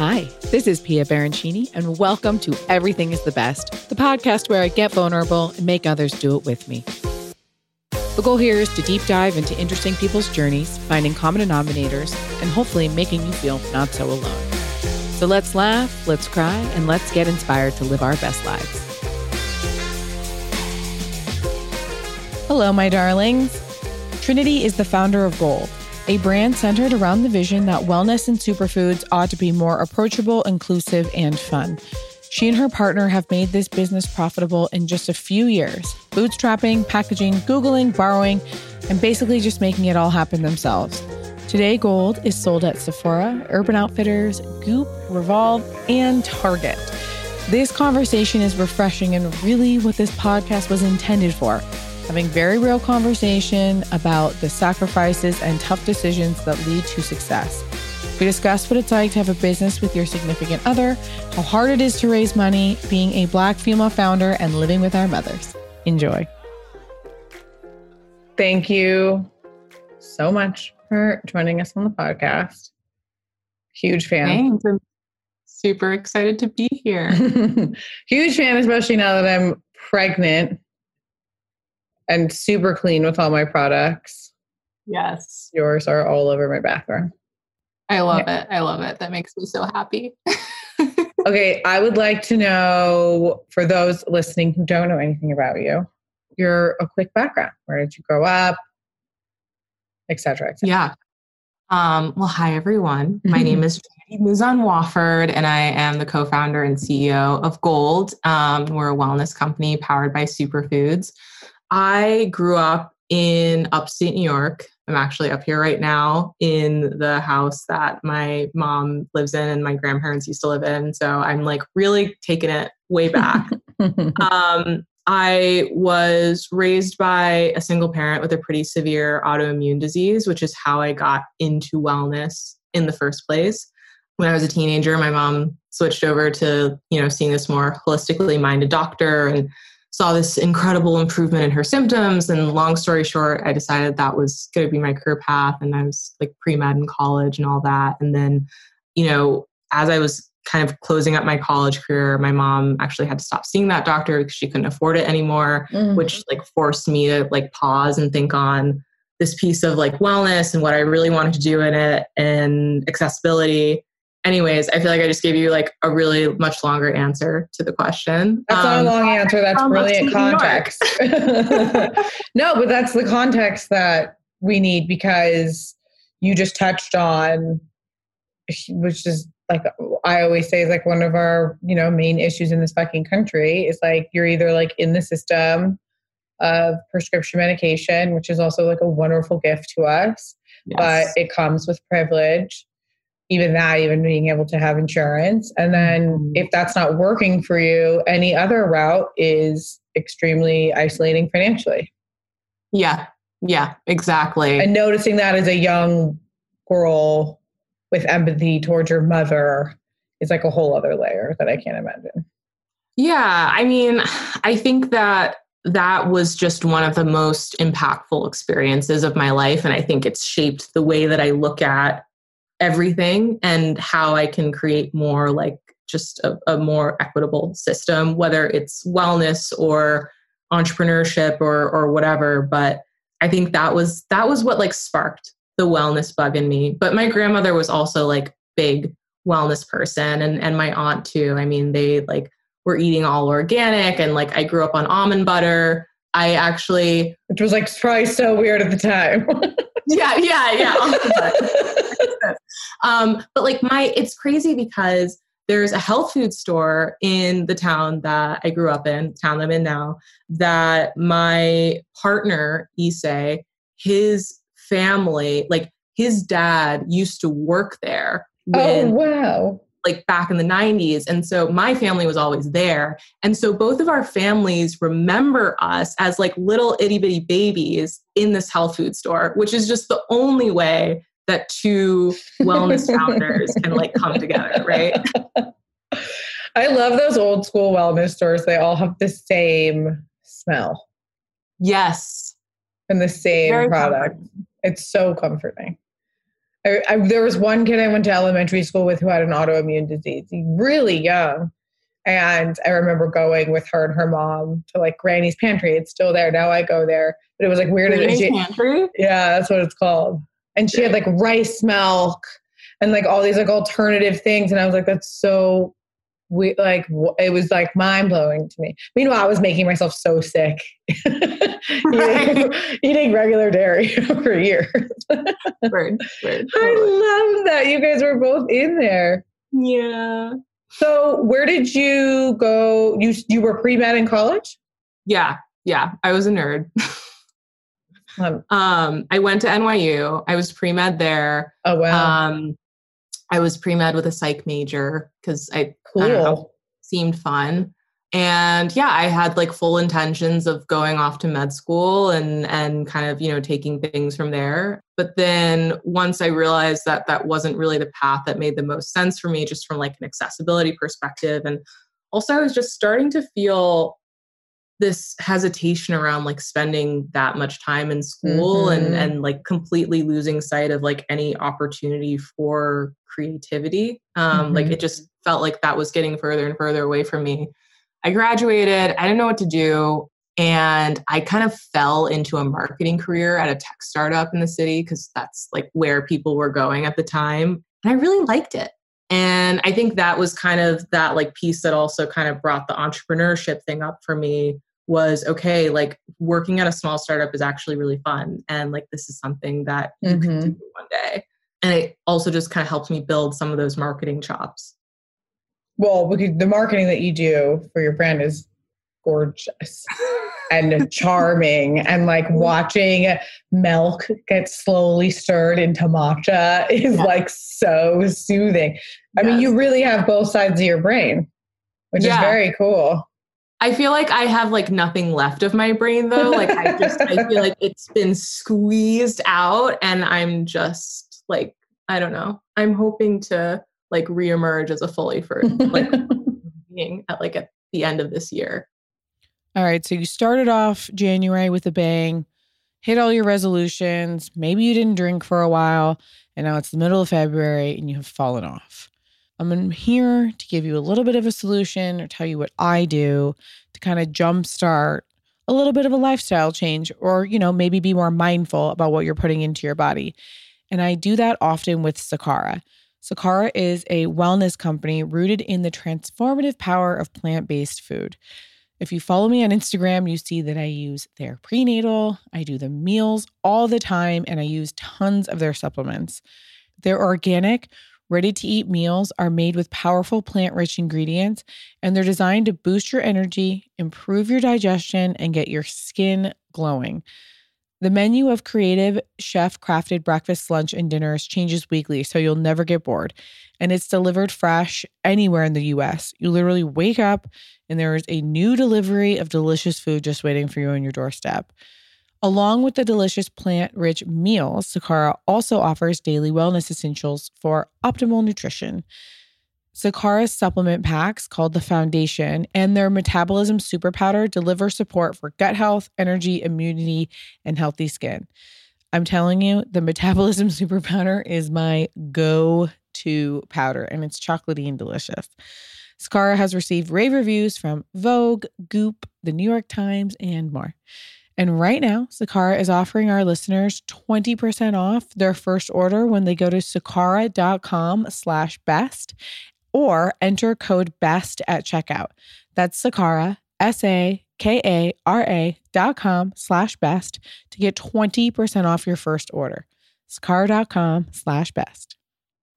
Hi, this is Pia Baroncini, and welcome to Everything is the Best, the podcast where I get vulnerable and make others do it with me. The goal here is to deep dive into interesting people's journeys, finding common denominators, and hopefully making you feel not so alone. So let's laugh, let's cry, and let's get inspired to live our best lives. Hello, my darlings. Trinity is the founder of Golde a brand centered around the vision that wellness and superfoods ought to be more approachable, inclusive, and fun. She and her partner have made this business profitable in just a few years, bootstrapping, packaging, Googling, borrowing, and basically just making it all happen themselves. Today, Golde is sold at Sephora, Urban Outfitters, Goop, Revolve, and Target. This conversation is refreshing and really what this podcast was intended for having very real conversation about the sacrifices and tough decisions that lead to success. We discuss what it's like to have a business with your significant other, how hard it is to raise money, being a black female founder, and living with our mothers. Enjoy. Thank you so much for joining us on the podcast. Huge fan. Thanks. I'm super excited to be here. Huge fan, especially now that I'm pregnant and super clean with all my products. Yes. Yours are all over my bathroom. I love yeah. it. I love it. That makes me so happy. okay, I would like to know for those listening who don't know anything about you, your a quick background. Where did you grow up? Etc. Et yeah. Um, well, hi everyone. My name is Trinity Mouzon Wofford, and I am the co-founder and CEO of Golde. Um, we're a wellness company powered by superfoods. I grew up in upstate New York. I'm actually up here right now in the house that my mom lives in and my grandparents used to live in. So I'm like really taking it way back. um, I was raised by a single parent with a pretty severe autoimmune disease, which is how I got into wellness in the first place. When I was a teenager, my mom switched over to, you know, seeing this more holistically minded doctor and saw this incredible improvement in her symptoms. And long story short, I decided that was going to be my career path. And I was like pre med in college and all that. And then, you know, as I was kind of closing up my college career, my mom actually had to stop seeing that doctor because she couldn't afford it anymore, mm-hmm. which like forced me to like pause and think on this piece of like wellness and what I really wanted to do in it and accessibility anyways, I feel like I just gave you like a really much longer answer to the question. That's um, not a long answer. That's brilliant context. no, but that's the context that we need because you just touched on, which is like I always say is like one of our you know main issues in this fucking country is like you're either like in the system of prescription medication, which is also like a wonderful gift to us, yes. but it comes with privilege even that, even being able to have insurance. And then mm-hmm. if that's not working for you, any other route is extremely isolating financially. Yeah. Yeah, exactly. And noticing that as a young girl with empathy towards your mother is like a whole other layer that I can't imagine. Yeah. I mean, I think that that was just one of the most impactful experiences of my life. And I think it's shaped the way that I look at everything and how I can create more like just a, a more equitable system, whether it's wellness or entrepreneurship or or whatever. But I think that was that was what like sparked the wellness bug in me. But my grandmother was also like big wellness person and and my aunt too. I mean, they like we're eating all organic and like I grew up on almond butter. I actually Which was like probably so weird at the time. yeah, yeah, yeah. um, but like my, it's crazy because there's a health food store in the town that I grew up in, town I'm in now, that my partner, Issei, his family, like his dad used to work there. oh wow. Like back in the 90s. And so my family was always there. And so both of our families remember us as like little itty bitty babies in this health food store, which is just the only way that two wellness founders can like come together, right? I love those old school wellness stores. They all have the same smell Yes. and the same Very product. comforting. It's so comforting. I, I, there was one kid I went to elementary school with who had an autoimmune disease, really young. And I remember going with her and her mom to like Granny's Pantry. It's still there. Now I go there. But it was like weird. Granny's pantry. yeah, that's what it's called. And she had like rice milk and like all these like alternative things. And I was like, that's so we like it was like mind blowing to me. Meanwhile, I was making myself so sick eating, eating regular dairy for years. Word, I love that you guys were both in there. Yeah. So where did you go? You you were pre med in college? Yeah. Yeah. I was a nerd. Um, Um, I went to NYU. I was pre med there. oh wow, Um, I was pre med with a psych major because I, I don't know, seemed fun. And yeah, I had like full intentions of going off to med school and and kind of you know taking things from there. But then once I realized that that wasn't really the path that made the most sense for me, just from like an accessibility perspective, and also I was just starting to feel this hesitation around like spending that much time in school Mhm. and and like completely losing sight of like any opportunity for creativity um like Mhm. it just felt like that was getting further and further away from me i graduated i didn't know what to do and i kind of fell into a marketing career at a tech startup in the city because that's like where people were going at the time and i really liked it and i think that was kind of that like piece that also kind of brought the entrepreneurship thing up for me was okay like working at a small startup is actually really fun and like this is something that you Mhm. can do one day and it also just kind of helped me build some of those marketing chops Well, the marketing that you do for your brand is gorgeous and charming, and like watching milk get slowly stirred into matcha is Yeah. like so soothing. I mean, you really have both sides of your brain, which Yeah. is very cool. I feel like I have like nothing left of my brain though. Like I just I feel like it's been squeezed out and I'm just like I don't know. I'm hoping to like reemerge as a fully for like being at like at the end of this year. All right. So you started off January with a bang, hit all your resolutions. Maybe you didn't drink for a while, and now it's the middle of February and you have fallen off. I'm here to give you a little bit of a solution or tell you what I do to kind of jumpstart a little bit of a lifestyle change or, you know, maybe be more mindful about what you're putting into your body. And I do that often with Sakara. Sakara is a wellness company rooted in the transformative power of plant based food. If you follow me on Instagram, you see that I use their prenatal, I do the meals all the time, and I use tons of their supplements. They're organic, ready to eat meals are made with powerful plant rich ingredients, and they're designed to boost your energy, improve your digestion, and get your skin glowing. The menu of creative chef crafted breakfast, lunch, and dinners changes weekly, so you'll never get bored. And it's delivered fresh anywhere in the US. You literally wake up and there is a new delivery of delicious food just waiting for you on your doorstep. Along with the delicious plant rich meals, Sakara also offers daily wellness essentials for optimal nutrition. Sakara's supplement packs, called the Foundation, and their metabolism super powder deliver support for gut health, energy, immunity, and healthy skin. I'm telling you, the metabolism super powder is my go to powder, and it's chocolatey and delicious. Sakara has received rave reviews from Vogue, Goop, the New York Times, and more. And right now, Sakara is offering our listeners 20% off their first order when they go to sakara.com slash best or enter code BEST at checkout. That's Sakara, S A K A R A dot com slash best to get 20% off your first order. Sakara.com slash best.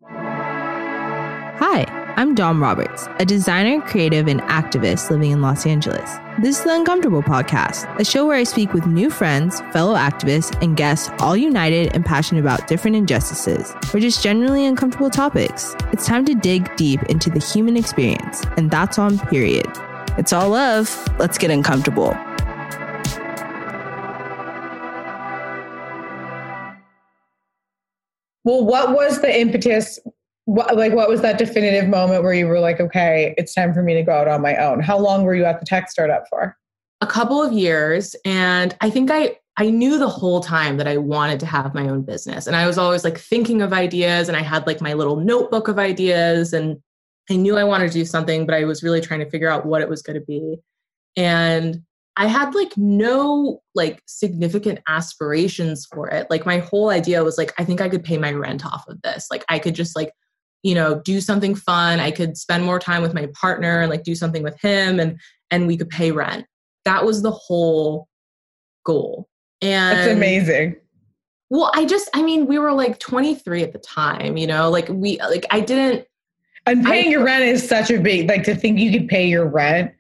Hi, I'm Dom Roberts, a designer, creative, and activist living in Los Angeles. This is the Uncomfortable Podcast, a show where I speak with new friends, fellow activists, and guests, all united and passionate about different injustices or just generally uncomfortable topics. It's time to dig deep into the human experience, and that's on period. It's all love. Let's get uncomfortable. Well, what was the impetus? What, like, what was that definitive moment where you were like, okay, it's time for me to go out on my own? How long were you at the tech startup for? A couple of years. And I think I, I knew the whole time that I wanted to have my own business. And I was always like thinking of ideas and I had like my little notebook of ideas and I knew I wanted to do something, but I was really trying to figure out what it was going to be. And I had like no like significant aspirations for it. Like my whole idea was like I think I could pay my rent off of this. Like I could just like you know do something fun. I could spend more time with my partner and like do something with him and and we could pay rent. That was the whole goal. And That's amazing. Well, I just I mean we were like 23 at the time, you know, like we like I didn't and paying I, your rent is such a big like to think you could pay your rent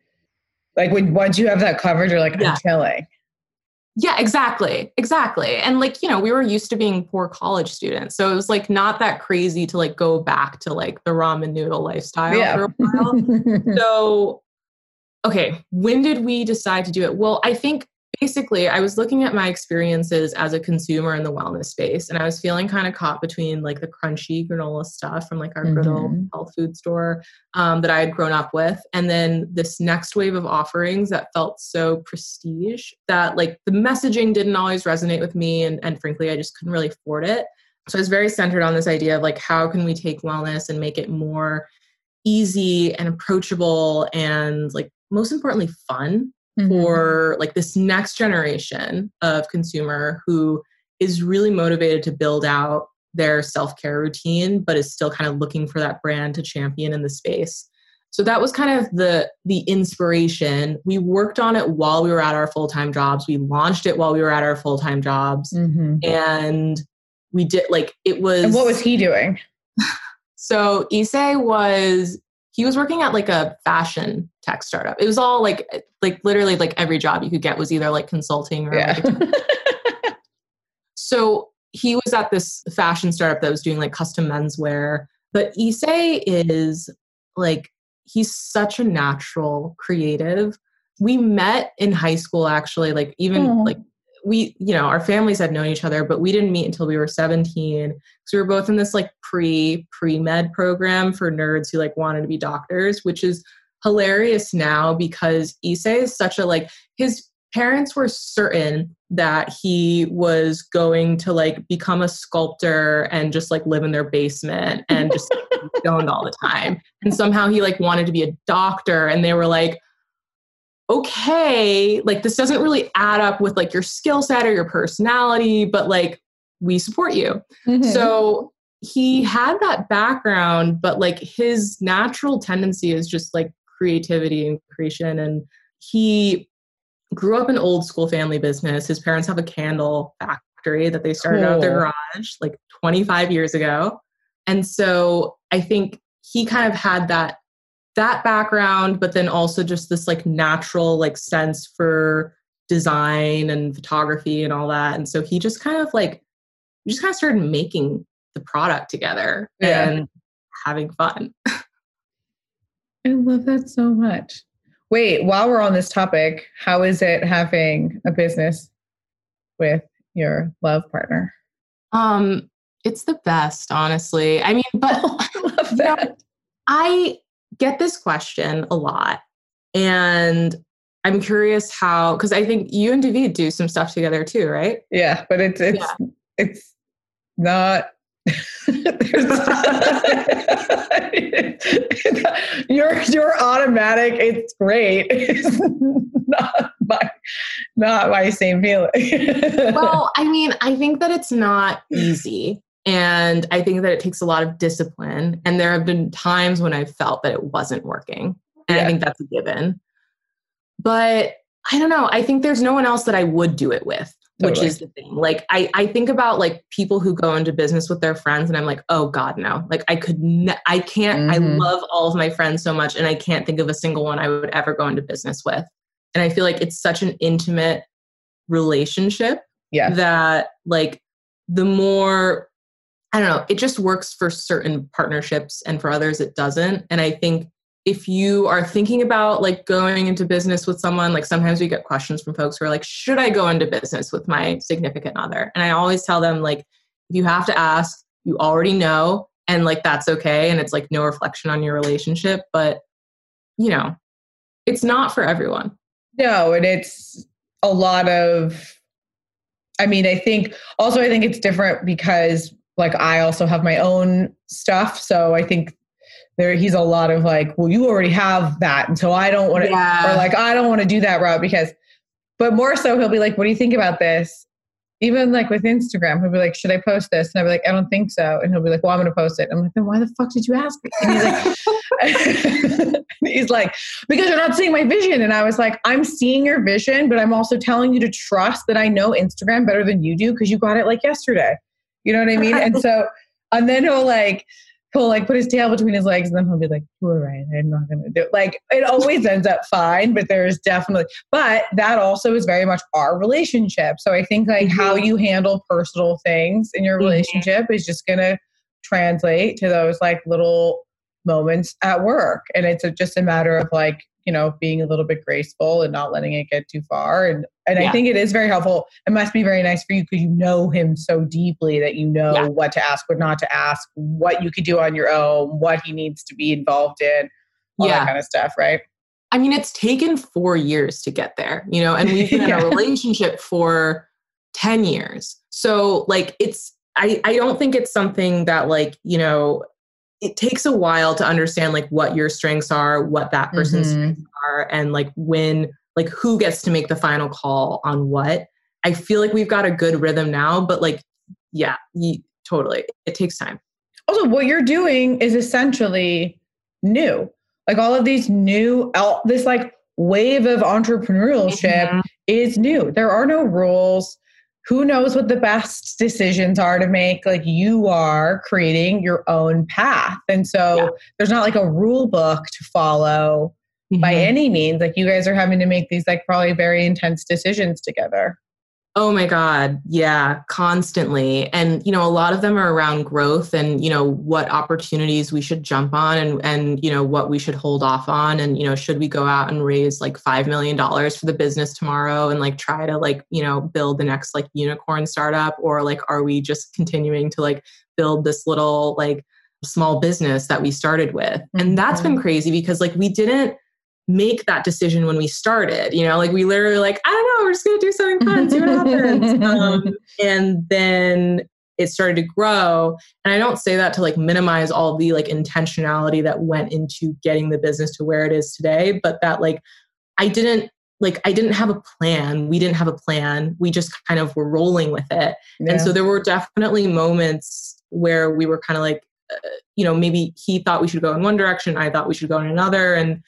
like when once you have that covered, you're like, I'm killing. Yeah, exactly. Exactly. And like, you know, we were used to being poor college students. So it was like not that crazy to like go back to like the ramen noodle lifestyle yeah. for a while. so okay, when did we decide to do it? Well, I think basically i was looking at my experiences as a consumer in the wellness space and i was feeling kind of caught between like the crunchy granola stuff from like our mm-hmm. good old health food store um, that i had grown up with and then this next wave of offerings that felt so prestige that like the messaging didn't always resonate with me and, and frankly i just couldn't really afford it so i was very centered on this idea of like how can we take wellness and make it more easy and approachable and like most importantly fun mm-hmm. for like this next generation of consumer who is really motivated to build out their self-care routine but is still kind of looking for that brand to champion in the space. So that was kind of the the inspiration. We worked on it while we were at our full-time jobs. We launched it while we were at our full-time jobs. Mm-hmm. and we did like it was and what was he doing? So Issei was he was working at like a fashion tech startup. It was all like like literally like every job you could get was either like consulting or yeah. like so he was at this fashion startup that was doing like custom menswear. But Issei is like he's such a natural creative. We met in high school actually, like even like we, you know, our families had known each other, but we didn't meet until we were 17. So we were both in this like pre pre med program for nerds who like wanted to be doctors, which is hilarious now because Issei is such a like his parents were certain that he was going to like become a sculptor and just like live in their basement and just stoned all the time. And somehow he like wanted to be a doctor and they were like, okay, like this doesn't really add up with like your skill set or your personality, but like we support you. Mm-hmm. So he had that background, but like his natural tendency is just like creativity and creation. And he grew up in old school family business. His parents have a candle factory that they started cool. out of their garage like 25 years ago. And so I think he kind of had that that background, but then also just this like natural like sense for design and photography and all that. And so he just kind of like just kind of started making the product together yeah. and having fun. I love that so much. Wait, while we're on this topic, how is it having a business with your love partner? Um, it's the best, honestly. I mean, but I love that. I get this question a lot. And I'm curious how, because I think you and David do some stuff together too, right? Yeah, but it's it's yeah. it's not you're you're automatic. It's great. It's not my not my same feeling. well, I mean, I think that it's not easy. And I think that it takes a lot of discipline. And there have been times when I've felt that it wasn't working. And yeah. I think that's a given. But I don't know. I think there's no one else that I would do it with, totally. which is the thing. Like I, I think about like people who go into business with their friends and I'm like, oh God, no. Like I could, ne- I can't, mm-hmm. I love all of my friends so much and I can't think of a single one I would ever go into business with. And I feel like it's such an intimate relationship yeah. that like the more I don't know, it just works for certain partnerships and for others it doesn't. And I think if you are thinking about like going into business with someone, like sometimes we get questions from folks who are like, should I go into business with my significant other? And I always tell them, like, if you have to ask, you already know, and like that's okay. And it's like no reflection on your relationship. But, you know, it's not for everyone. No, and it's a lot of, I mean, I think also, I think it's different because like I also have my own stuff. So I think there he's a lot of like, well, you already have that. And so I don't want to yeah. or like I don't want to do that route because but more so he'll be like, What do you think about this? Even like with Instagram, he'll be like, Should I post this? And I'll be like, I don't think so. And he'll be like, Well, I'm gonna post it. And I'm like, then why the fuck did you ask me? And he's like he's like, Because you're not seeing my vision. And I was like, I'm seeing your vision, but I'm also telling you to trust that I know Instagram better than you do because you got it like yesterday. You know what I mean? and so, and then he'll like, he'll like put his tail between his legs and then he'll be like, you were right. I'm not going to do it. Like it always ends up fine, but there's definitely, but that also is very much our relationship. So I think like mm-hmm. how you handle personal things in your mm-hmm. relationship mm-hmm. is just going to translate to those like little moments at work. And it's a, just a matter of like, you know, being a little bit graceful and not letting it get too far. And and yeah. I think it is very helpful. It must be very nice for you because you know him so deeply that you know yeah. what to ask, what not to ask, what you could do on your own, what he needs to be involved in, all yeah. that kind of stuff, right? I mean, it's taken four years to get there, you know, and we've been yeah. in a relationship for 10 years. So like it's I, I don't think it's something that like, you know, it takes a while to understand like what your strengths are, what that person's mm-hmm. strengths are, and like when, like who gets to make the final call on what. I feel like we've got a good rhythm now, but like, yeah, you, totally. It takes time. Also, what you're doing is essentially new. Like all of these new, all, this like wave of entrepreneurship mm-hmm. is new. There are no rules who knows what the best decisions are to make like you are creating your own path and so yeah. there's not like a rule book to follow mm-hmm. by any means like you guys are having to make these like probably very intense decisions together Oh my God. Yeah, constantly. And, you know, a lot of them are around growth and, you know, what opportunities we should jump on and, and, you know, what we should hold off on. And, you know, should we go out and raise like $5 million for the business tomorrow and like try to like, you know, build the next like unicorn startup? Or like, are we just continuing to like build this little like small business that we started with? And that's been mm-hmm. crazy because like we didn't, make that decision when we started. You know, like we literally like, I don't know, we're just gonna do something fun, see what happens. Um, and then it started to grow. And I don't say that to like minimize all the like intentionality that went into getting the business to where it is today, but that like I didn't like I didn't have a plan. We didn't have a plan. We just kind of were rolling with it. Yeah. And so there were definitely moments where we were kind of like, uh, you know, maybe he thought we should go in one direction, I thought we should go in another, and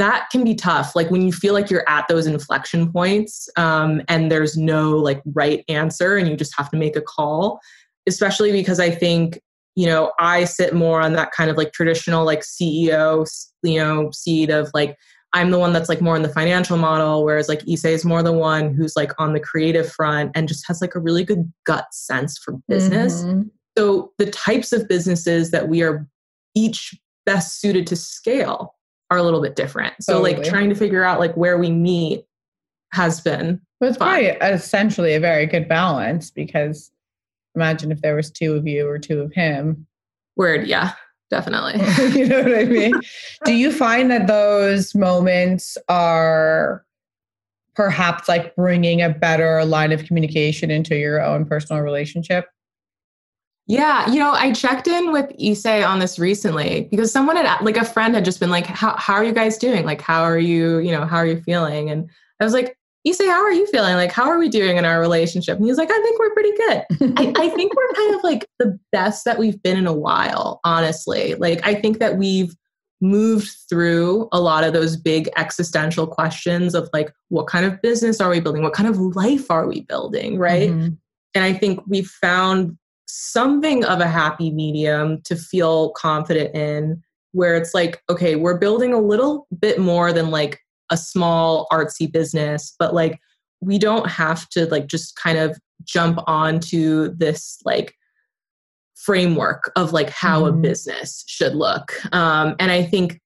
that can be tough like when you feel like you're at those inflection points um, and there's no like right answer and you just have to make a call especially because i think you know i sit more on that kind of like traditional like ceo you know seat of like i'm the one that's like more in the financial model whereas like Issei is more the one who's like on the creative front and just has like a really good gut sense for business mm-hmm. so the types of businesses that we are each best suited to scale are a little bit different. So totally. like trying to figure out like where we meet has been. Well, it's fun. probably essentially a very good balance because imagine if there was two of you or two of him. Word, yeah, definitely. you know what I mean? Do you find that those moments are perhaps like bringing a better line of communication into your own personal relationship? Yeah, you know, I checked in with Issei on this recently because someone had like a friend had just been like, "How how are you guys doing? Like, how are you? You know, how are you feeling?" And I was like, say, how are you feeling? Like, how are we doing in our relationship? And he's like, I think we're pretty good. I, I think we're kind of like the best that we've been in a while, honestly. Like, I think that we've moved through a lot of those big existential questions of like, what kind of business are we building? What kind of life are we building? Right. Mm-hmm. And I think we've found something of a happy medium to feel confident in where it's like, okay, we're building a little bit more than like a small artsy business, but like we don't have to like just kind of jump onto this like framework of like how mm-hmm. a business should look. Um, and I think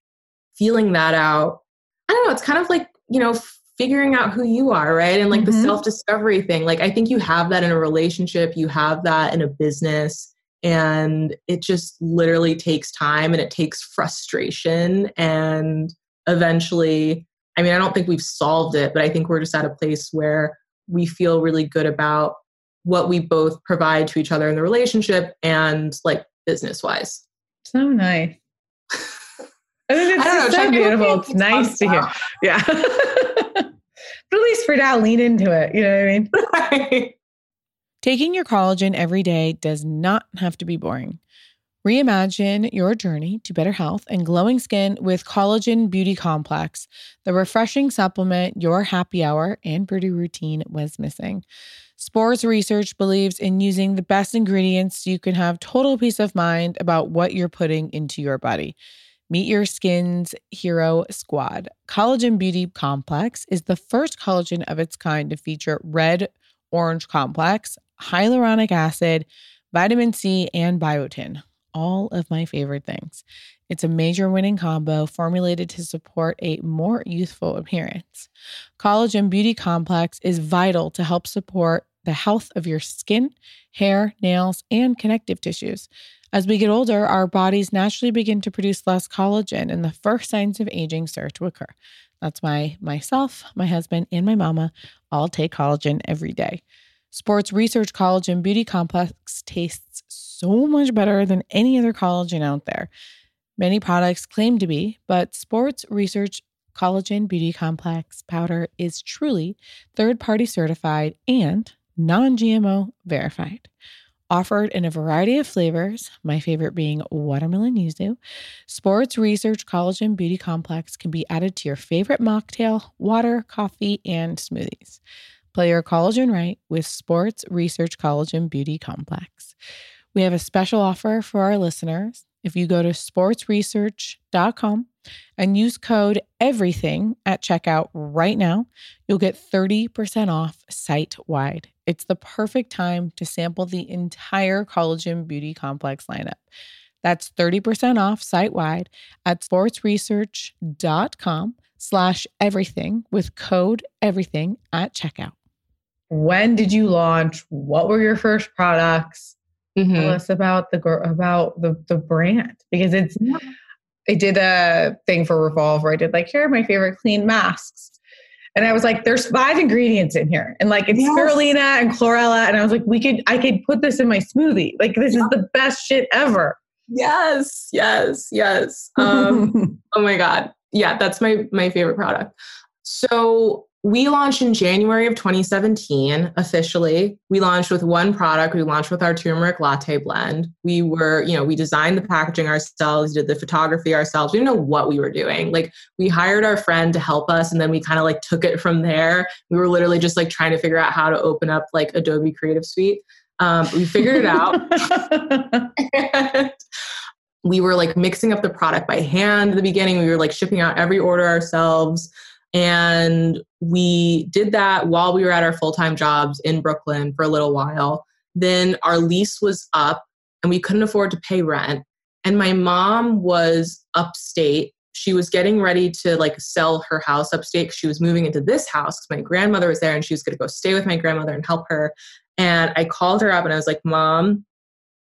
feeling that out, I don't know, it's kind of like, you know, figuring out who you are, right? And like mm-hmm. the self discovery thing. Like, I think you have that in a relationship, you have that in a business. And it just literally takes time and it takes frustration. And eventually, I mean, I don't think we've solved it, but I think we're just at a place where we feel really good about what we both provide to each other in the relationship and like business wise. So nice. I think it's I so beautiful. It's nice to hear. Yeah. but at least for now, lean into it. You know what I mean? Taking your collagen every day does not have to be boring. Reimagine your journey to better health and glowing skin with Collagen Beauty Complex, the refreshing supplement your happy hour and beauty routine was missing. Sports Research believes in using the best ingredients so you can have total peace of mind about what you're putting into your body. Meet your skin's hero squad. Collagen Beauty Complex is the first collagen of its kind to feature red orange complex, hyaluronic acid, vitamin C, and biotin all of my favorite things. It's a major winning combo formulated to support a more youthful appearance. Collagen Beauty Complex is vital to help support the health of your skin, hair, nails, and connective tissues. As we get older, our bodies naturally begin to produce less collagen, and the first signs of aging start to occur. That's why myself, my husband, and my mama all take collagen every day. Sports Research Collagen Beauty Complex tastes so much better than any other collagen out there. Many products claim to be, but Sports Research Collagen Beauty Complex powder is truly third party certified and non GMO verified. Offered in a variety of flavors, my favorite being watermelon yuzu, Sports Research Collagen Beauty Complex can be added to your favorite mocktail, water, coffee, and smoothies. Play your collagen right with Sports Research Collagen Beauty Complex. We have a special offer for our listeners. If you go to sportsresearch.com and use code EVERYTHING at checkout right now, you'll get 30% off site wide. It's the perfect time to sample the entire Collagen Beauty Complex lineup. That's 30% off site wide at sportsresearch.com slash everything with code everything at checkout. When did you launch? What were your first products? Mm-hmm. Tell us about the about the the brand because it's. Yeah. I did a thing for Revolve where I did like here are my favorite clean masks, and I was like, there's five ingredients in here, and like it's yes. spirulina and chlorella, and I was like, we could I could put this in my smoothie. Like this is the best shit ever. Yes, yes, yes. Um, oh my god, yeah, that's my my favorite product. So we launched in January of 2017 officially. We launched with one product. We launched with our turmeric latte blend. We were, you know, we designed the packaging ourselves, did the photography ourselves. We didn't know what we were doing. Like we hired our friend to help us and then we kind of like took it from there. We were literally just like trying to figure out how to open up like Adobe Creative Suite. Um, we figured it out. we were like mixing up the product by hand at the beginning. We were like shipping out every order ourselves. And we did that while we were at our full time jobs in Brooklyn for a little while. Then our lease was up and we couldn't afford to pay rent. And my mom was upstate. She was getting ready to like sell her house upstate she was moving into this house because my grandmother was there and she was going to go stay with my grandmother and help her. And I called her up and I was like, Mom,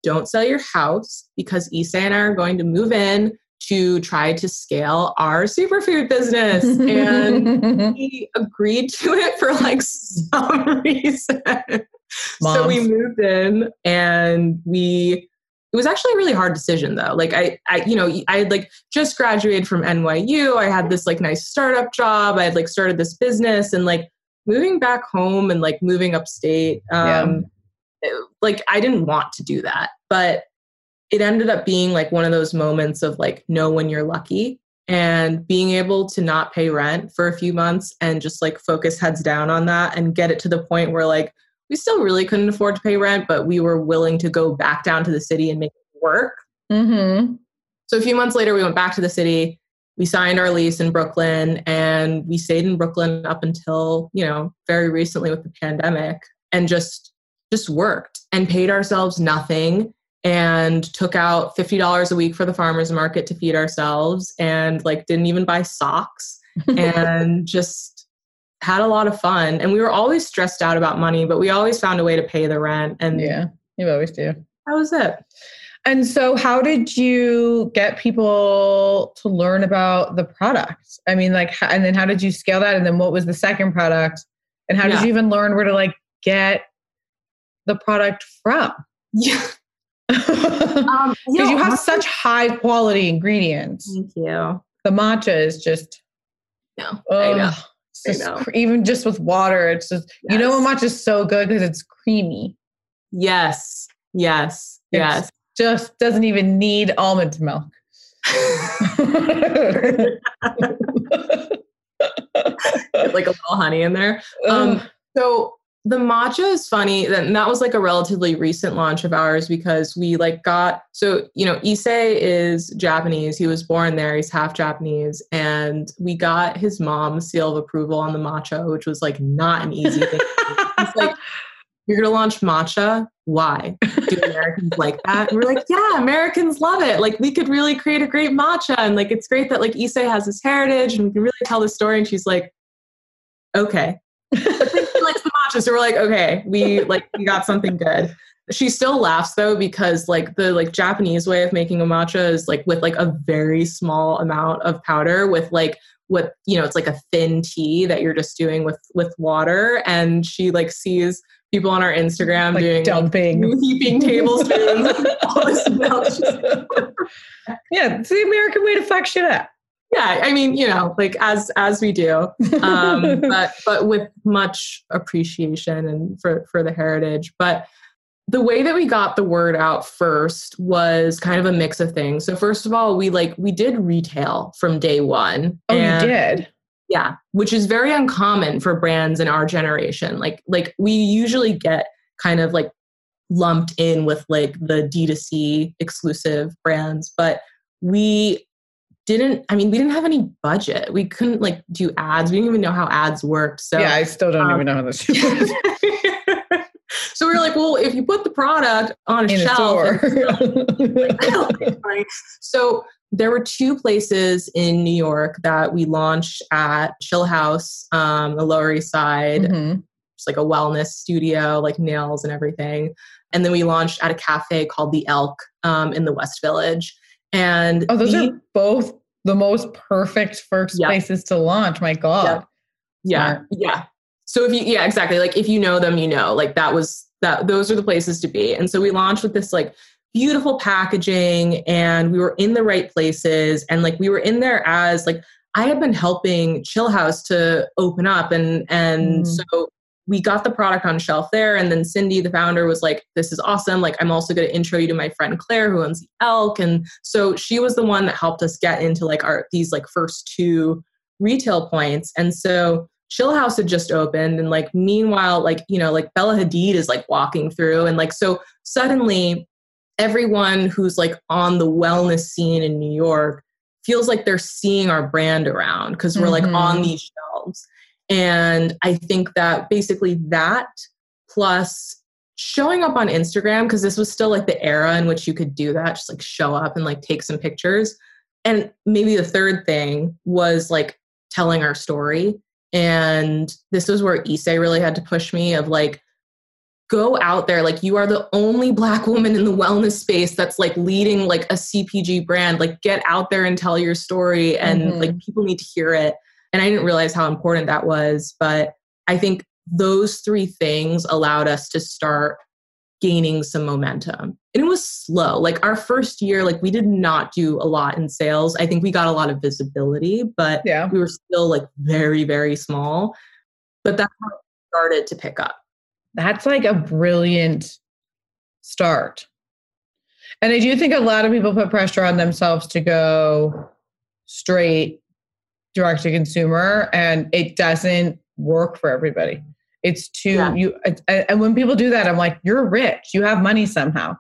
don't sell your house because Issei and I are going to move in to try to scale our superfood business. And he agreed to it for like some reason. Moms. So we moved in and we it was actually a really hard decision though. Like I, I, you know, I had like just graduated from NYU. I had this like nice startup job. I had like started this business and like moving back home and like moving upstate, um, it- like I didn't want to do that, but it ended up being like one of those moments of like know when you're lucky and being able to not pay rent for a few months and just like focus heads down on that and get it to the point where like we still really couldn't afford to pay rent, but we were willing to go back down to the city and make it work. Mm-hmm. So a few months later, we went back to the city. We signed our lease in Brooklyn and we stayed in Brooklyn up until, you know, very recently with the pandemic and just just worked and paid ourselves nothing and took out $50 a week for the farmers market to feed ourselves and like didn't even buy socks and just had a lot of fun and we were always stressed out about money but we always found a way to pay the rent and Yeah, you always do. that was it And so, how did you get people to learn about the product? I mean, like, and then how did you scale that? And then what was the second product? And how did you even learn where to like get the product from? yeah um, you have honestly- such high quality ingredients. thank you The matcha is just, no oh, i know it's I just know. even just with water, it's just, you know, Yes. matcha is so good because it's creamy. yes yes yes Just doesn't even need almond milk. like a little honey in there um, so the matcha is funny and that was like a relatively recent launch of ours because we like got so you know Issei is Japanese. He was born there. He's half Japanese. And we got his mom's seal of approval on the matcha which was like not an easy thing he's like you're gonna launch matcha? Why? Do Americans like that? And we're like yeah Americans love it. Like we could really create a great matcha. And like it's great that like Issei has this heritage and we can really tell the story. And she's like okay but then she likes the matcha so we're like okay we like we got something good she still laughs though because like the like japanese way of making a matcha is like with like a very small amount of powder with like what you know it's like a thin tea that you're just doing with with water and she like sees people on our instagram like doing dumping. like, heaping tablespoons all this milk yeah, it's the American way to fuck shit up. Yeah i mean you know like as as we do um, but but with much appreciation and for for the heritage. But the way that we got the word out first was kind of a mix of things. So first of all, we like we did retail from day one. oh, and- you did. yeah, which is very uncommon for brands in our generation. Like like we usually get kind of like lumped in with like the D2C exclusive brands, but we didn't I mean we didn't have any budget. We couldn't like do ads. We didn't even know how ads worked. So yeah, I still don't um, even know how this works so we were like, well, if you put the product on a in shelf, store. Right. so there were two places in New York that we launched at Chill House, um, the Lower East Side, Mhm. just like a wellness studio, like nails and everything. And then we launched at a cafe called the Elk um, in the West Village. And Oh, those the- are both the most perfect first Yeah. places to launch. My God. yeah Smart. yeah so if you yeah exactly like if you know them you know like that was that those are the places to be and so we launched with this like beautiful packaging and we were in the right places and like we were in there as like i had been helping chill house to open up and and Mm. so we got the product on shelf there and then cindy the founder was like this is awesome. Like i'm also going to intro you to my friend claire who owns the elk. And so she was the one that helped us get into like our these like first two retail points. And so chill house had just opened and like meanwhile like you know like bella hadid is like walking through and like so suddenly everyone who's like on the wellness scene in new york feels like they're seeing our brand around because we're like Mhm. on these shelves and i think that basically that plus showing up on instagram because this was still like the era in which you could do that just like show up and like take some pictures. And maybe the third thing was like telling our story. And this was where Issei really had to push me of like go out there like you are the only black woman in the wellness space that's like leading like a CPG brand. Like get out there and tell your story and Mhm. like people need to hear it and I didn't realize how important that was but I think those three things allowed us to start gaining some momentum. And it was slow. Like our first year, like we did not do a lot in sales. I think we got a lot of visibility, but Yeah. we were still like very, very small. but that's how it started to pick up. That's like a brilliant start. And I do think a lot of people put pressure on themselves to go straight direct to consumer, and it doesn't work for everybody. It's too Yeah. you and when people do that, I'm like, you're rich. You have money somehow.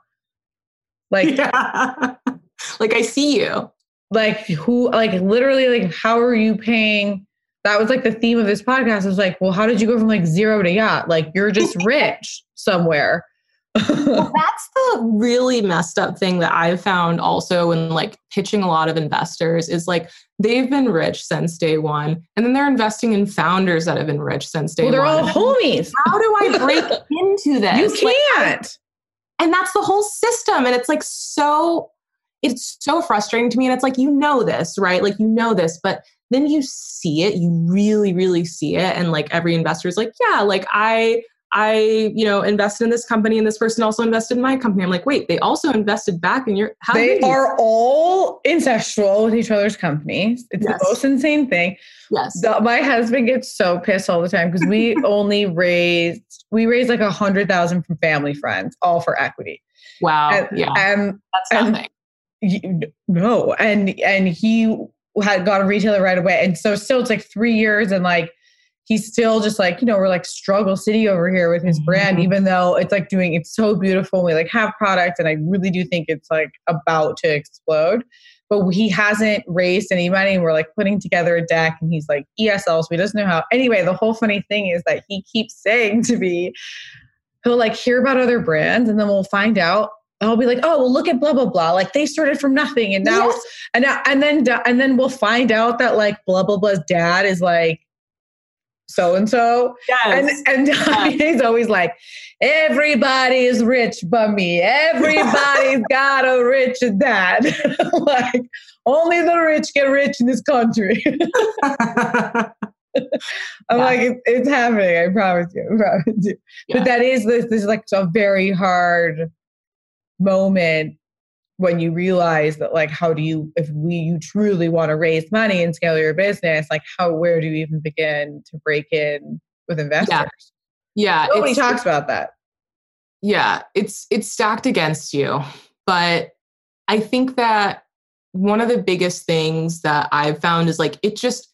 Like Yeah. like I see you. like who like literally like how are you paying that was like the theme of this podcast was like well how did you go from like zero to yacht like you're just rich somewhere Well, that's the really messed up thing that I've found also when like pitching a lot of investors is like they've been rich since day one, and then they're investing in founders that have been rich since day well they're one. all homies How do I break into this? you can't and that's the whole system and it's like so it's so frustrating to me and it's like you know this right like you know this but then you see it you really really see it and like every investor is like yeah like i i you know invested in this company and this person also invested in my company. I'm like wait they also invested back in your how they are all incestual with each other's companies. It's Yes. the most insane thing. Yes. The- my husband gets so pissed all the time because we only raised we raised like a hundred thousand from family friends all for equity. Wow. And, yeah. and that's and- nothing. you- no. And and he had got a retailer right away. And so still it's like three years and like he's still just like you know we're like struggle city over here with his brand Mhm. even though it's like doing it's so beautiful we like have product and i really do think it's like about to explode but he hasn't raised any money and we're like putting together a deck and he's like esl so he doesn't know how anyway the whole funny thing is that he keeps saying to me he'll like hear about other brands and then we'll find out I'll be like, oh, well, look at blah blah blah. Like they started from nothing, and now Yes. and now, and then and then we'll find out that like blah blah blah's dad is like so and so, and yes. and he's always like, everybody is rich but me. Everybody's got a rich dad. like only the rich get rich in this country. I'm Yeah. like, it's, it's happening. I promise you. I promise you. Yeah. But that is this. This is like a very hard moment when you realize that like how do you if we you truly want to raise money and scale your business like how where do you even begin to break in with investors? Yeah nobody it's- talks about that. Yeah it's it's stacked against you but i think that one of the biggest things that i've found is like it just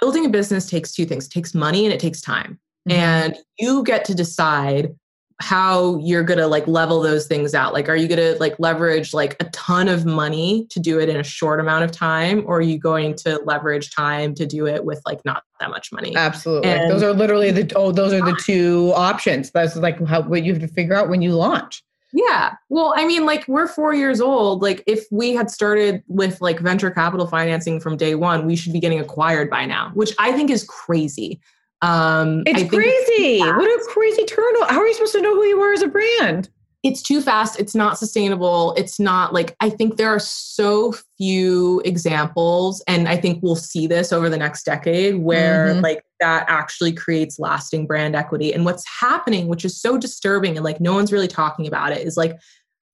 building a business takes two things it takes money and it takes time. Mm-hmm. and you get to decide how you're going to like level those things out like are you going to like leverage like a ton of money to do it in a short amount of time or are you going to leverage time to do it with like not that much money absolutely And- those are literally the oh those are the two options that's like how what you have to figure out when you launch Yeah. Well, I mean, like we're four years old. Like if we had started with like venture capital financing from day one, we should be getting acquired by now, which I think is crazy. Um, it's think crazy what a crazy turtle how are you supposed to know who you are as a brand It's too fast. It's not sustainable. It's not like I think there are so few examples, and I think we'll see this over the next decade where Mhm. like that actually creates lasting brand equity. And what's happening, which is so disturbing, and like no one's really talking about it, is like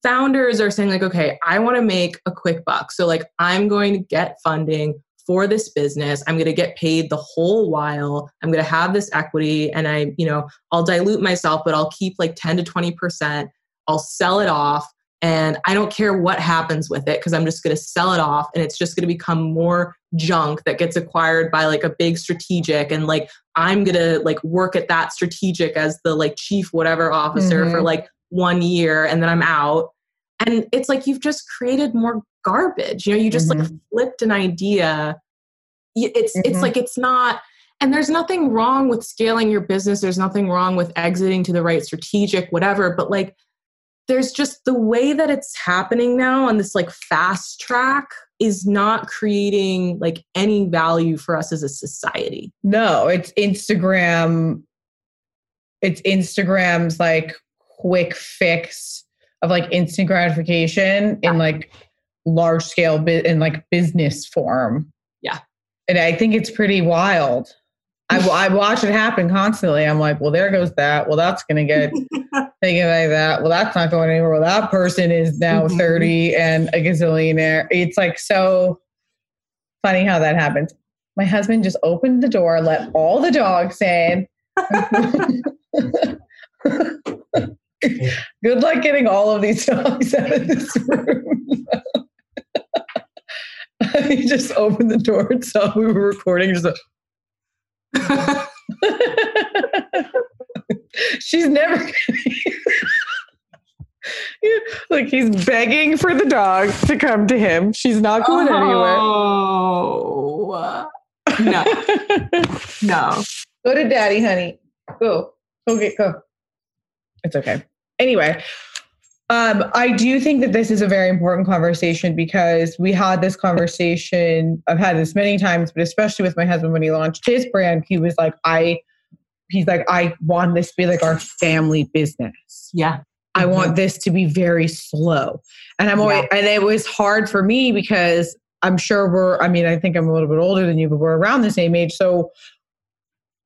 founders are saying like okay i want to make a quick buck so like i'm going to get funding for this business i'm going to get paid the whole while i'm going to have this equity and i you know i'll dilute myself but i'll keep like 10 to 20% i'll sell it off and i don't care what happens with it because i'm just going to sell it off and it's just going to become more junk that gets acquired by like a big strategic and like i'm going to like work at that strategic as the like chief whatever officer for Mhm. like one year and then I'm out. And it's like you've just created more garbage. You know, you just like flipped an idea. It's it's Mhm. like it's not and there's nothing wrong with scaling your business. There's nothing wrong with exiting to the right strategic whatever, but like there's just the way that it's happening now on this like fast track is not creating like any value for us as a society. No, it's Instagram. It's Instagram's like quick fix of like instant gratification in like large scale bit in like business form. Yeah. And I think it's pretty wild. I, I watch it happen constantly. I'm like, well, there goes that. Well, that's going to get thinking like that. Well, that's not going anywhere. Well, that person is now Mhm. 30 and a gazillionaire. It's like so funny how that happens. My husband just opened the door, let all the dogs in. Good luck getting all of these dogs out of this room. he just opened the door and saw we were recording. Just like, she's never like he's begging for the dog to come to him. She's not going oh, anywhere. No. no. Go to daddy, honey. Go. Okay, go. It's okay. Anyway, um, I do think that this is a very important conversation because we had this conversation. I've had this many times, but especially with my husband when he launched his brand, he was like, I, he's like, I want this to be like our family business. Yeah. I want mm-hmm. this to be very slow. And I'm always, yeah. and it was hard for me because I'm sure we're, I mean, I think I'm a little bit older than you, but we're around the same age. So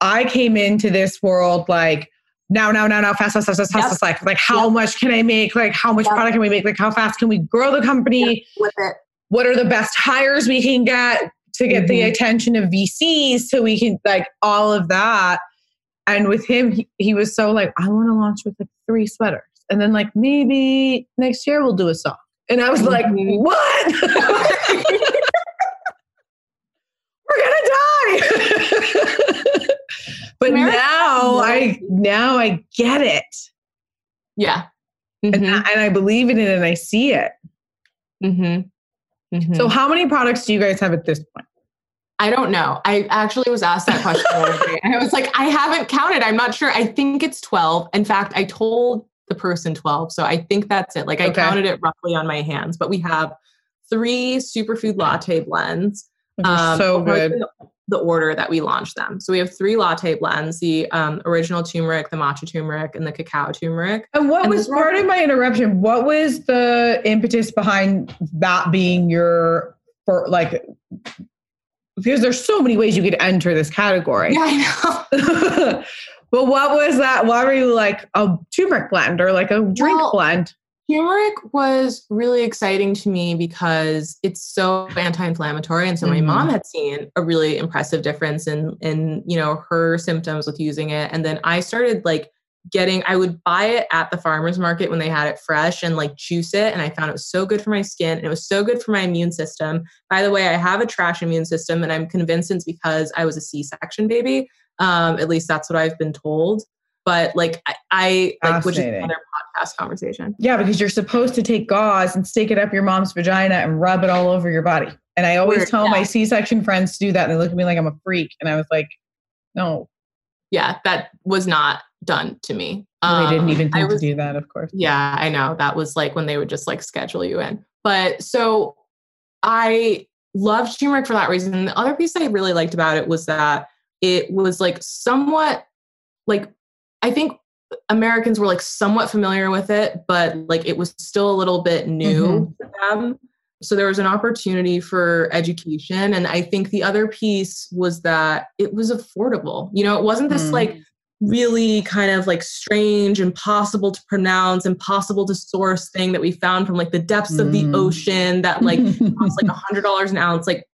I came into this world like, now, now, now, now, fast, fast, fast, fast, yep. fast, like, like how yep. much can I make? Like, how much yep. product can we make? Like, how fast can we grow the company? With it. What are the best hires we can get to get mm-hmm. the attention of VCs so we can, like, all of that. And with him, he, he was so like, I want to launch with like three sweaters. And then, like, maybe next year we'll do a sock. And I was mm-hmm. like, what? We're to die. but now I now I get it. Yeah. Mm-hmm. And, and, I believe in it and I see it. Mm-hmm. Mm-hmm. So how many products do you guys have at this point? I don't know. I actually was asked that question I was like, I haven't counted. I'm not sure. I think it's 12. In fact, I told the person 12. So I think that's it. Like I okay. counted it roughly on my hands, but we have three superfood latte blends. Um, so good the order that we launched them. So we have three latte blends: the um, original turmeric, the matcha turmeric, and the cacao turmeric. And what and was part of my interruption? What was the impetus behind that being your for like? Because there's so many ways you could enter this category. Yeah, I know. but what was that? Why were you like a turmeric blend or like a drink well, blend? Turmeric was really exciting to me because it's so anti-inflammatory, and so mm-hmm. my mom mm-hmm. had seen a really impressive difference in in you know her symptoms with using it, and then I started like getting I would buy it at the farmers market when they had it fresh and like juice it and I found it was so good for my skin and it was so good for my immune system. By the way, I have a trash immune system and I'm convinced it's because I was a C-section baby. Um, at least that's what I've been told but like I, I like which is another podcast conversation. Yeah, because you're supposed to take gauze and stick it up your mom's vagina and rub it all over your body. And I always Weird, tell yeah. my C-section friends to do that, and they look at me like I'm a freak. And I was like, no. Yeah, that was not done to me. Um, they didn't even think was, to do that, of course. Yeah, I know. That was like when they would just like schedule you in. But so I loved turmeric for that reason. And the other piece I really liked about it was that it was like somewhat like I think Americans were like somewhat familiar with it, but like it was still a little bit new mm-hmm. to them. So there was an opportunity for education. And I think the other piece was that it was affordable. You know, it wasn't this mm. like really kind of like strange, impossible to pronounce, impossible to source thing that we found from like the depths mm. of the mm. ocean that like costs like a hundred dollars an ounce. Like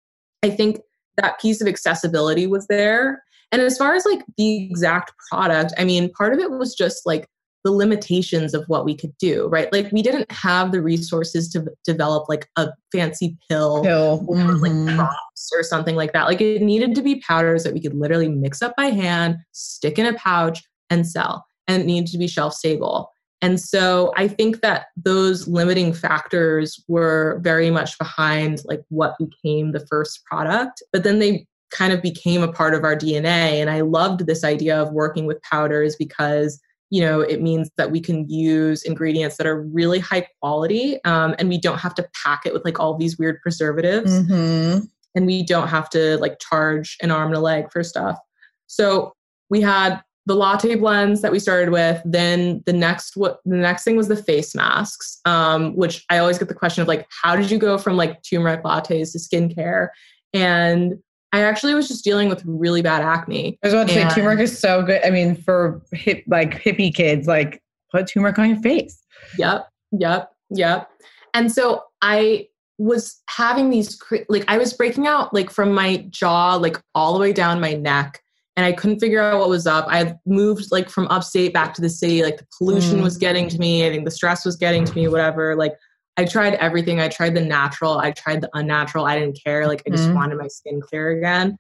I think that piece of accessibility was there. And as far as like the exact product, I mean, part of it was just like the limitations of what we could do, right? Like we didn't have the resources to develop like a fancy pill, pill. or mm-hmm. like drops or something like that. Like it needed to be powders that we could literally mix up by hand, stick in a pouch, and sell. And it needed to be shelf stable. And so I think that those limiting factors were very much behind like what became the first product. But then they kind of became a part of our DNA. And I loved this idea of working with powders because you know it means that we can use ingredients that are really high quality um, and we don't have to pack it with like all these weird preservatives mm-hmm. and we don't have to like charge an arm and a leg for stuff so we had the latte blends that we started with then the next what the next thing was the face masks um, which i always get the question of like how did you go from like turmeric lattes to skincare and I actually was just dealing with really bad acne. I was about to say turmeric is so good. I mean, for hip like hippie kids, like put turmeric on your face. Yep, yep, yep. And so I was having these like I was breaking out like from my jaw like all the way down my neck and I couldn't figure out what was up. I moved like from upstate back to the city. Like the pollution Mm. was getting to me. I think the stress was getting to me, whatever. Like I tried everything. I tried the natural, I tried the unnatural. I didn't care. Like I just Mhm. wanted my skin clear again.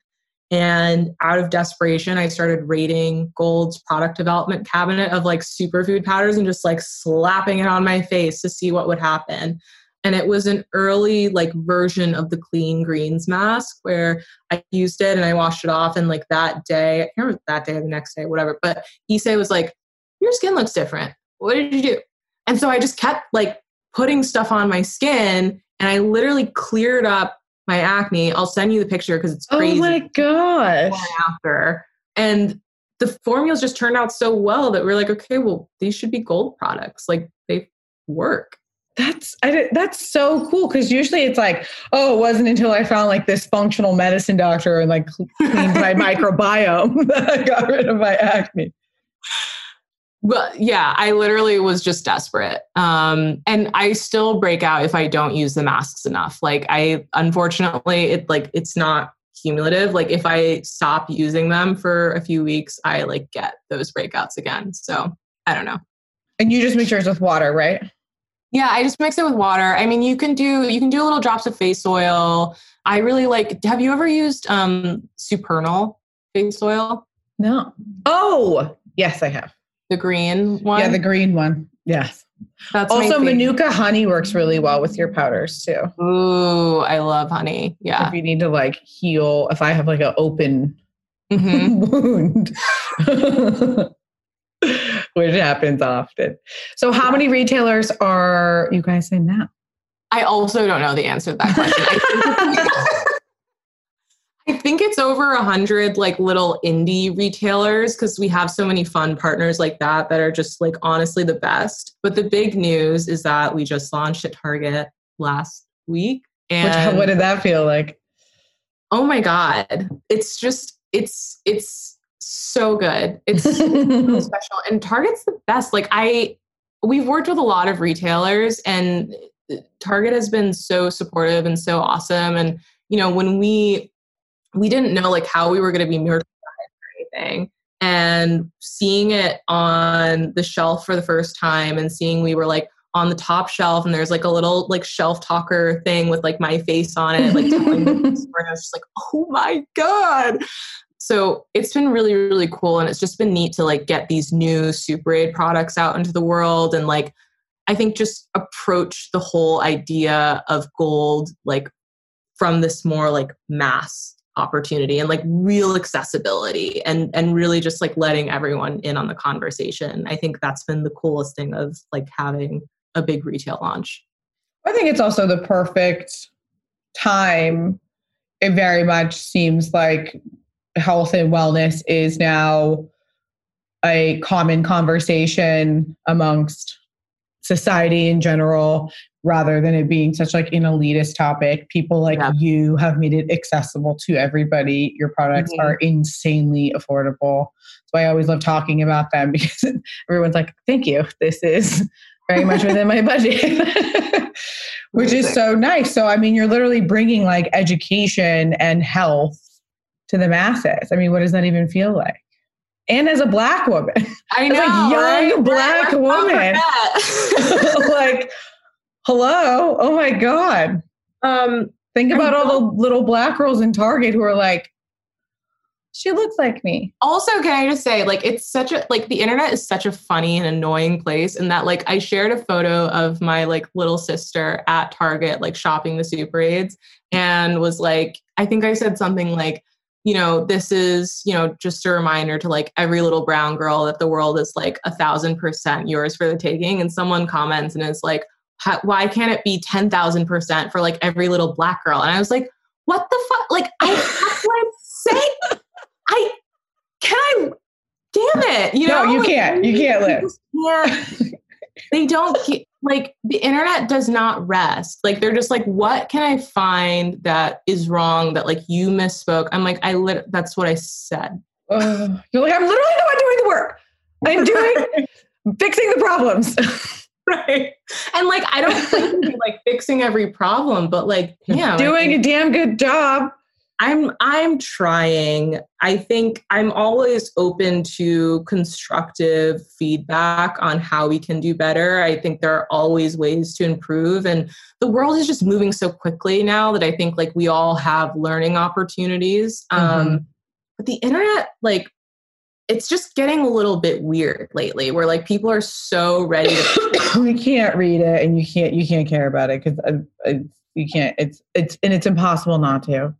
And out of desperation, I started raiding Golde's product development cabinet of like superfood powders and just like slapping it on my face to see what would happen. And it was an early like version of the clean greens mask where I used it and I washed it off. And like that day, I can't remember that day or the next day, whatever. But Issei was like, Your skin looks different. What did you do? And so I just kept like putting stuff on my skin and I literally cleared up my acne. I'll send you the picture because it's crazy Oh my gosh. and after. And the formulas just turned out so well that we're like, okay, well, these should be Golde products. Like they work. That's I, that's so cool because usually it's like, oh, it wasn't until I found like this functional medicine doctor and like cleaned my microbiome that I got rid of my acne. But yeah, I literally was just desperate. Um, and I still break out if I don't use the masks enough. Like I unfortunately it like it's not cumulative. Like if I stop using them for a few weeks, I like get those breakouts again. So I don't know. And you just make sure it's with water, right? Yeah, I just mix it with water. I mean, you can do you can do little drops of face oil. I really like. Have you ever used um Supernal face oil, No. Oh, yes, I have. The green one? Yeah, the green one. Yes. That's also. Manuka honey works really well with your powders too. Ooh, I love honey. Yeah. If you need to like heal, if I have like an open Mhm. wound, which happens often. So, how many retailers are you guys in now? I also don't know the answer to that question. I think, it's over a hundred like little indie retailers because we have so many fun partners like that that are just like honestly the best. But the big news is that we just launched at Target last week. And what did that feel like? oh my God. It's just it's it's so good. It's so special. And Target's the best. Like I we've worked with a lot of retailers and uh, Target has been so supportive and so awesome. And you know, when we we didn't know like how we were going to be merchandised or anything. And seeing it on the shelf for the first time and seeing we were like on the top shelf and there's like a little like shelf talker thing with like my face on it, like telling the story. I was just like, oh my God. So it's been really, really cool. And it's just been neat to like get these new Super Aid products out into the world and like I think just approach the whole idea of Golde like from this more like mass opportunity and like real accessibility and and really just like letting everyone in on the conversation. I think that's been the coolest thing of like having a big retail launch. I think it's also the perfect time. It very much seems like health and wellness is now a common conversation amongst society in general rather than it being such like an elitist topic. People like Yeah. you have made it accessible to everybody. Your products Mhm. are insanely affordable. So i always love talking about them because everyone's like thank you. This is very much within my budget. Which is so nice. So i mean you're literally bringing like education and health to the masses. I mean what does that even feel like and as a black woman. I As a young right? black Let's woman. like hello? Oh my god. Um, think about all the little black girls in target who are like she looks like me. Also can i just say like it's such a like the internet is such a funny and annoying place and that like i shared a photo of my like little sister at target like shopping the super aids and was like i think i said something like you know this is you know just a reminder to like every little brown girl that the world is like a thousand percent yours for the taking and someone comments and is like why can't it be 10,000% for like every little black girl and i was like what the fuck like i that's what i'm saying I can I damn it. You No, know, you Like, can't. You can't live. can't- they don't like the internet does not rest. Like they're just like, what can I find that is wrong that like you misspoke? I'm like, I lit that's what I said. Ugh. you're like i'm literally one doing the work i'm doing fixing the problems Right. And like I don't think like fixing every problem, but like. I doing a damn good job I'm I'm trying. I think I'm always open to constructive feedback on how we can do better. I think there are always ways to improve and the world is just moving so quickly now that I think like we all have learning opportunities. Um, mm-hmm. Um but the internet like it's just getting a little bit weird lately where like people are so ready to you can't read it and you can't you can't care about it because uh, you can't it's it's and it's impossible not to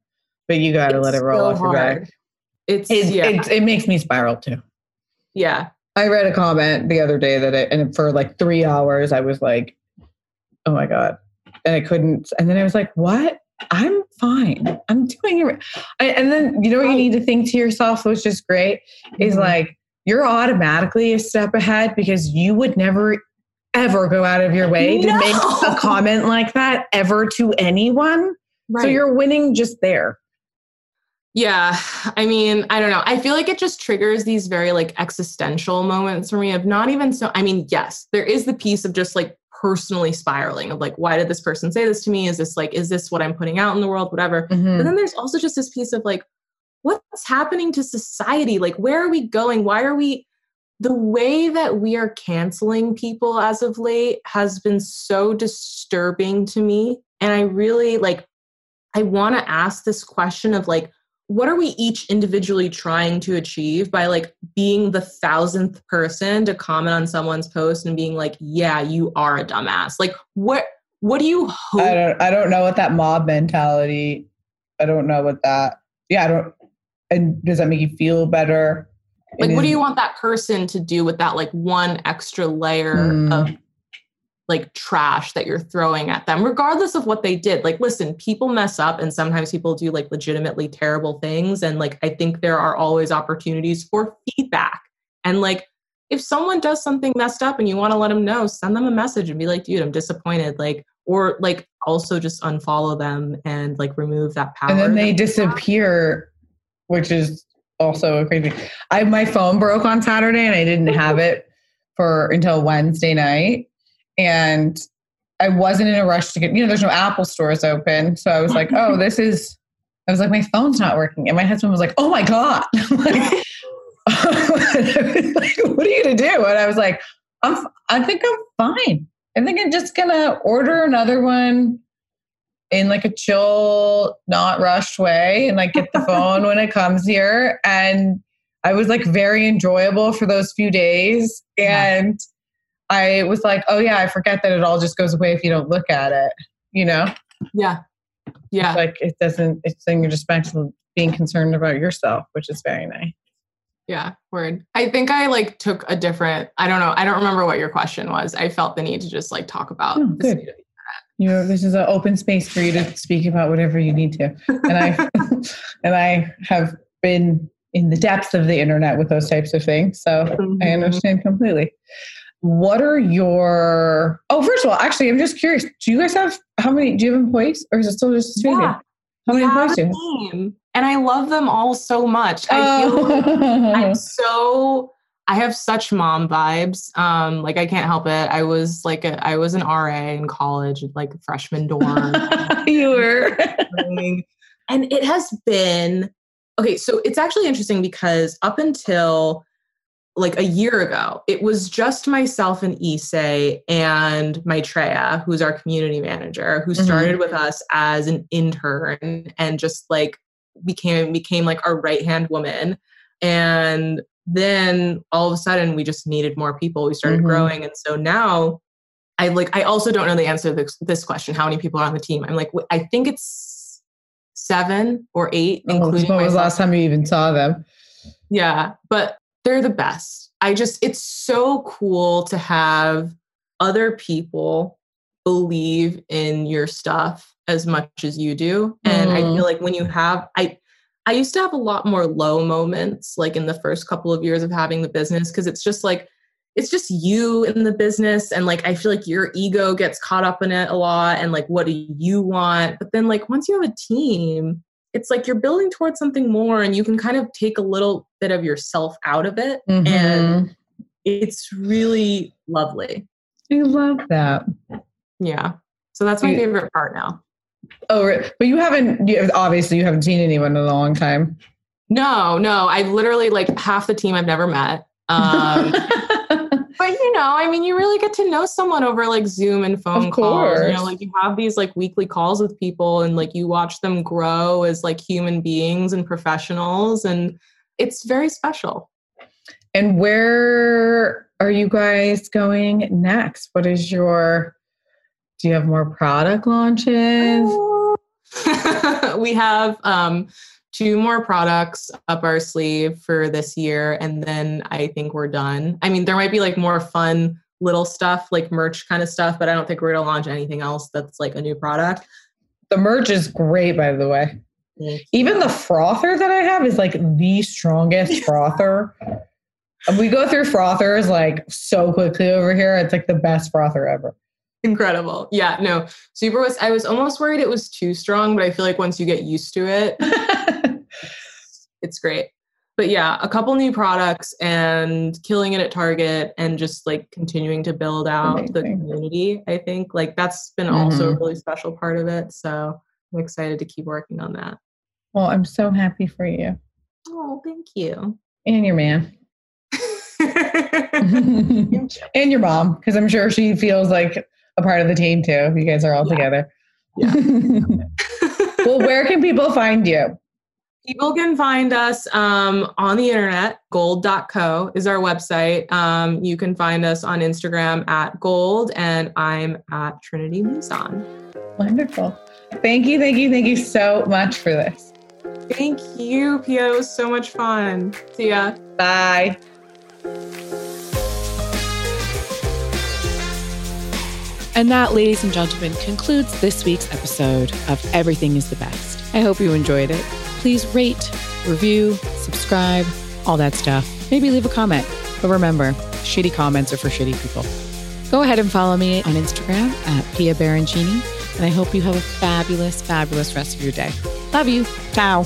but you got to let it roll so off your back it's it, yeah. it, it makes me spiral too yeah i read a comment the other day that it, and for like three hours i was like oh my god and i couldn't and then i was like what I'm fine. I'm doing it. And then, you know what you need to think to yourself, which is great, is mm-hmm. like, you're automatically a step ahead because you would never ever go out of your way no. to make a comment like that ever to anyone. Right. So you're winning just there. Yeah. I mean, I don't know. I feel like it just triggers these very like existential moments for me of not even so. I mean, yes, there is the piece of just like personally spiraling of like, why did this person say this to me? Is this like, is this what I'm putting out in the world? Whatever. Mm-hmm. But then there's also just this piece of like, what's happening to society? Like, where are we going? Why are we? The way that we are canceling people as of late has been so disturbing to me. And I really like, I want to ask this question of like, what are we each individually trying to achieve by like being the thousandth person to comment on someone's post and being like yeah you are a dumbass like what what do you hope i don't i don't know what that mob mentality i don't know what that yeah i don't and does that make you feel better like what do you want that person to do with that like one extra layer mm. of like trash that you're throwing at them, regardless of what they did. Like, listen, people mess up and sometimes people do like legitimately terrible things. And like, I think there are always opportunities for feedback. And like, if someone does something messed up and you want to let them know, send them a message and be like, dude, I'm disappointed. Like, or like also just unfollow them and like remove that power. And then they disappear, which is also crazy. I my phone broke on Saturday and I didn't have it for until Wednesday night and I wasn't in a rush to get, you know, there's no Apple stores open. So I was like, oh, this is, I was like, my phone's not working. And my husband was like, oh my God. like, what are you going to do? And I was like, I'm, I think I'm fine. I think I'm just going to order another one in like a chill, not rushed way and like get the phone when it comes here. And I was like very enjoyable for those few days. And, yeah I was like, oh yeah, I forget that it all just goes away if you don't look at it, you know? Yeah. Yeah. It's like it doesn't, it's then you're just back to being concerned about yourself, which is very nice. Yeah, word. I think I like took a different, I don't know, I don't remember what your question was. I felt the need to just like talk about oh. You know, this is an open space for you to speak about whatever you need to. And I and I have been in the depths of the internet with those types of things. So mm-hmm. I understand completely what are your oh first of all actually i'm just curious do you guys have how many do you have employees or is it still just Australia? Yeah. how many employees do you and i love them all so much. I feel like i'm so i have such mom vibes. Um like i can't help it. I was like a, I was an ra in college like a freshman dorm. You were. And it has been okay so it's actually interesting because up until like a year ago, it was just myself and Issei and Maitreya, who's our community manager, who mm-hmm. started with us as an intern and just like became became like our right hand woman. And then all of a sudden we just needed more people. We started mm-hmm. growing. And so now I like I also don't know the answer to this, this, question. How many people are on the team? I'm like, I think it's seven or eight, oh, including when was the last time you even saw them? Yeah. But they're the best. I just, it's so cool to have other people believe in your stuff as much as you do. And mm. I feel like when you have, I, I used to have a lot more low moments like in the first couple of years of having the business because it's just like, it's just you in the business and like i feel like your ego gets caught up in it a lot and like what do you want but then like once you have a team it's like you're building towards something more and you can kind of take a little bit of yourself out of it mm-hmm. and it's really lovely i love that yeah so that's my favorite part now Oh, but you haven't. You, obviously, you haven't seen anyone in a long time. No, no. I literally like half the team I've never met. Um, but you know, I mean, you really get to know someone over like Zoom and phone Of calls. You know, like you have these like weekly calls with people, and like you watch them grow as like human beings and professionals, and it's very special. and where are you guys going next? What is your? Do you have more product launches? we have um, two more products up our sleeve for this year, and then I think we're done. I mean, there might be like more fun little stuff, like merch kind of stuff, but I don't think we're gonna launch anything else that's like a new product. The merch is great, by the way. Even the frother that I have is like the strongest frother. We go through frothers like so quickly over here. It's like the best frother ever. Incredible. Yeah, no, super was. I was almost worried it was too strong, but I feel like once you get used to it, it's great. But yeah, a couple new products and killing it at Target and just like continuing to build out the community. I think like that's been also mm-hmm. a really special part of it. So I'm excited to keep working on that. well, I'm so happy for you Oh, thank you. and your man and your mom, because I'm sure she feels like a part of the team too. You guys are all Yeah. together. Yeah. well, where can people find you? People can find us um, on the internet. Golde.co is our website. Um, you can find us on Instagram at Golde, and I'm at Trinity Mouzon. Wonderful. Thank you, thank you, thank you so much for this. Thank you, Pia. It was so much fun. See ya. Bye. And that, ladies and gentlemen, concludes this week's episode of Everything is the Best. I hope you enjoyed it. Please rate, review, subscribe, all that stuff. Maybe leave a comment. But remember, shitty comments are for shitty people. Go ahead and follow me on Instagram at Pia Baroncini. And I hope you have a fabulous, fabulous rest of your day. Love you. Ciao.